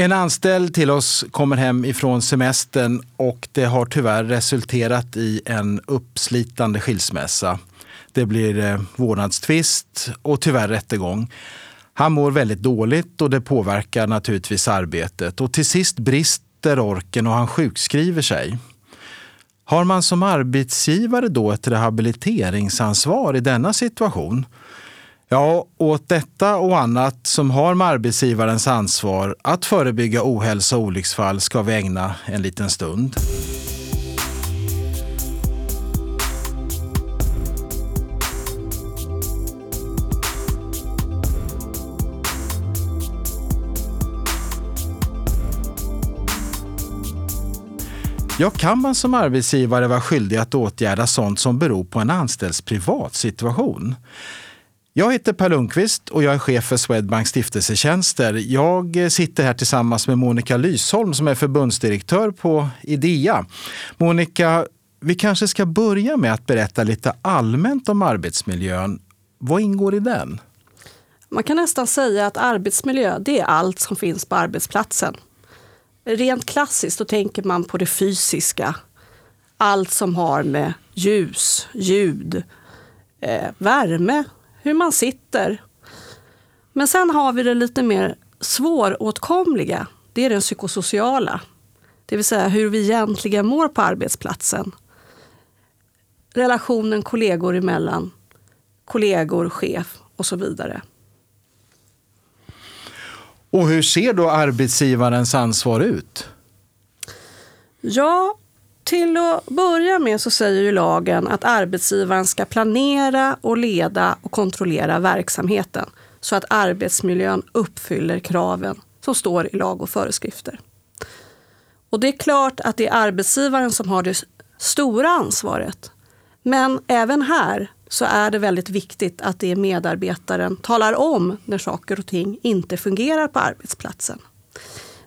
En anställd till oss kommer hem ifrån semestern och det har tyvärr resulterat i en uppslitande skilsmässa. Det blir eh, vårdnadstvist och tyvärr rättegång. Han mår väldigt dåligt och det påverkar naturligtvis arbetet. Och till sist brister orken och han sjukskriver sig. Har man som arbetsgivare då ett rehabiliteringsansvar i denna situation? Ja, åt detta och annat som har med arbetsgivarens ansvar att förebygga ohälsa och olycksfall ska vi ägna en liten stund. Ja, kan man som arbetsgivare vara skyldig att åtgärda sånt som beror på en anställds privatsituation? Jag heter Per Lundqvist och jag är chef för Swedbank stiftelsetjänster. Jag eh, sitter här tillsammans med Monica Lysholm som är förbundsdirektör på Idea. Monica, vi kanske ska börja med att berätta lite allmänt om arbetsmiljön. Vad ingår i den? Man kan nästan säga att arbetsmiljö, det är allt som finns på arbetsplatsen. Rent klassiskt då tänker man på det fysiska. Allt som har med ljus, ljud, eh, värme, hur man sitter. Men sen har vi det lite mer svåråtkomliga. Det är den psykosociala. Det vill säga hur vi egentligen mår på arbetsplatsen. Relationen kollegor emellan, kollegor, chef och så vidare. Och hur ser då arbetsgivarens ansvar ut? Ja, till att börja med så säger ju lagen att arbetsgivaren ska planera och leda och kontrollera verksamheten så att arbetsmiljön uppfyller kraven som står i lag och föreskrifter. Och det är klart att det är arbetsgivaren som har det stora ansvaret. Men även här så är det väldigt viktigt att det medarbetaren talar om när saker och ting inte fungerar på arbetsplatsen.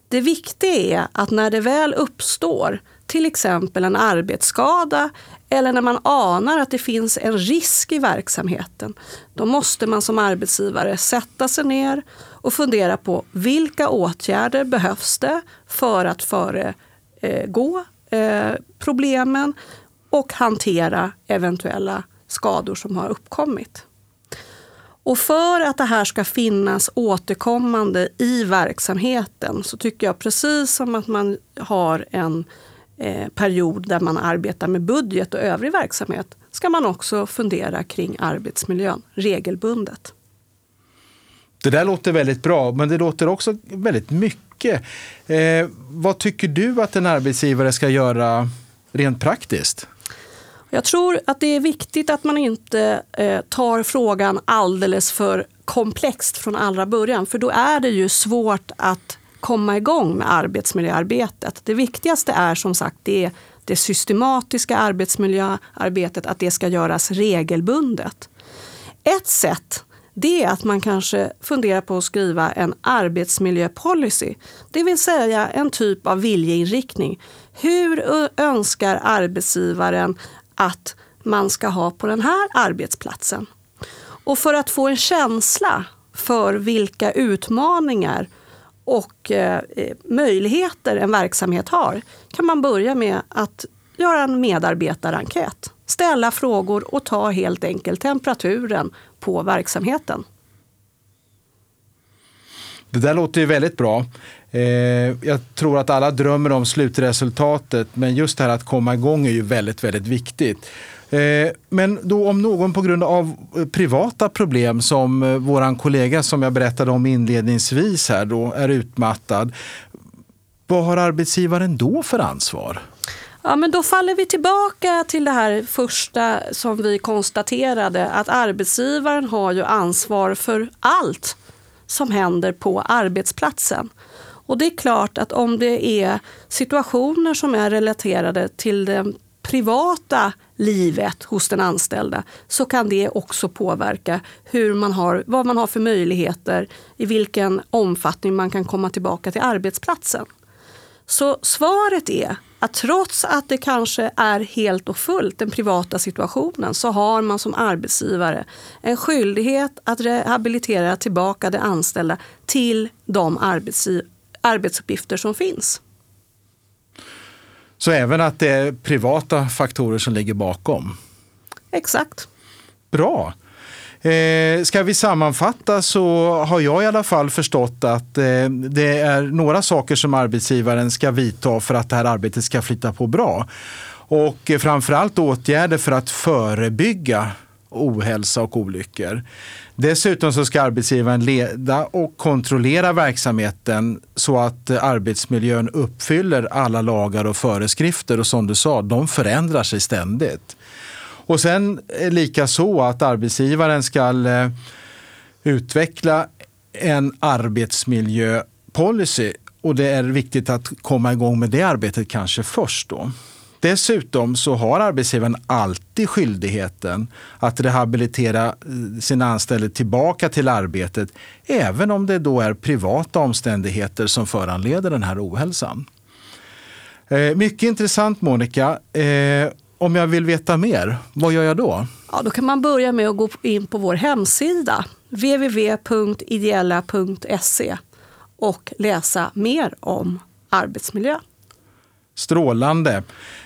Det viktiga är att när det väl uppstår till exempel en arbetsskada eller när man anar att det finns en risk i verksamheten, då måste man som arbetsgivare sätta sig ner och fundera på vilka åtgärder behövs det för att föregå eh, problemen och hantera eventuella skador som har uppkommit. Och för att det här ska finnas återkommande i verksamheten så tycker jag precis som att man har en eh, period där man arbetar med budget och övrig verksamhet ska man också fundera kring arbetsmiljön regelbundet. Det där låter väldigt bra, men det låter också väldigt mycket. Eh, vad tycker du att en arbetsgivare ska göra rent praktiskt? Jag tror att det är viktigt att man inte eh, tar frågan alldeles för komplext från allra början, för då är det ju svårt att komma igång med arbetsmiljöarbetet. Det viktigaste är som sagt det, det systematiska arbetsmiljöarbetet, att det ska göras regelbundet. Ett sätt det är att man kanske funderar på att skriva en arbetsmiljöpolicy. Det vill säga en typ av viljeinriktning. Hur önskar arbetsgivaren att man ska ha på den här arbetsplatsen? Och för att få en känsla för vilka utmaningar och eh, möjligheter en verksamhet har kan man börja med att göra en medarbetarenkät. Ställa frågor och ta helt enkelt temperaturen på verksamheten. Det där låter ju väldigt bra. Eh, jag tror att alla drömmer om slutresultatet, men just det här att komma igång är ju väldigt, väldigt viktigt. Eh, men då om någon på grund av eh, privata problem som eh, våran kollega som jag berättade om inledningsvis här då är utmattad. Vad har arbetsgivaren då för ansvar? Ja, men då faller vi tillbaka till det här första som vi konstaterade att arbetsgivaren har ju ansvar för allt som händer på arbetsplatsen. Och det är klart att om det är situationer som är relaterade till den privata livet hos den anställda så kan det också påverka hur man har, vad man har för möjligheter, i vilken omfattning man kan komma tillbaka till arbetsplatsen. Så svaret är att trots att det kanske är helt och fullt den privata situationen så har man som arbetsgivare en skyldighet att rehabilitera tillbaka de anställda till de arbetsuppgifter som finns. Så även att det är privata faktorer som ligger bakom? Exakt. Bra. Eh, ska vi sammanfatta så har jag i alla fall förstått att eh, det är några saker som arbetsgivaren ska vidta för att det här arbetet ska flytta på bra. Och eh, framförallt åtgärder för att förebygga ohälsa och olyckor. Dessutom så ska arbetsgivaren leda och kontrollera verksamheten så att arbetsmiljön uppfyller alla lagar och föreskrifter. Och som du sa, de förändrar sig ständigt. Och sen lika så att arbetsgivaren ska eh, utveckla en arbetsmiljöpolicy och det är viktigt att komma igång med det arbetet kanske först då. Dessutom så har arbetsgivaren alltid skyldigheten att rehabilitera eh, sina anställda tillbaka till arbetet, även om det då är privata omständigheter som föranleder den här ohälsan. Eh, mycket intressant Monica. Om jag vill veta mer, vad gör jag då? Ja, då kan man börja med att gå in på vår hemsida www.ideella.se och läsa mer om arbetsmiljö. Strålande.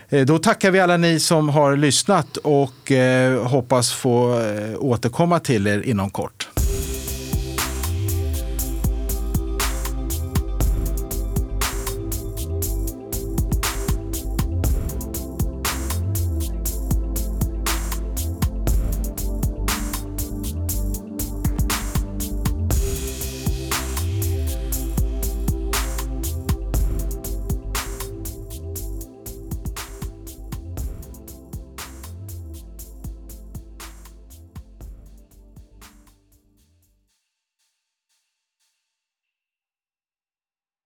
Eh, då tackar vi alla ni som har lyssnat och eh, hoppas få eh, återkomma till er inom kort.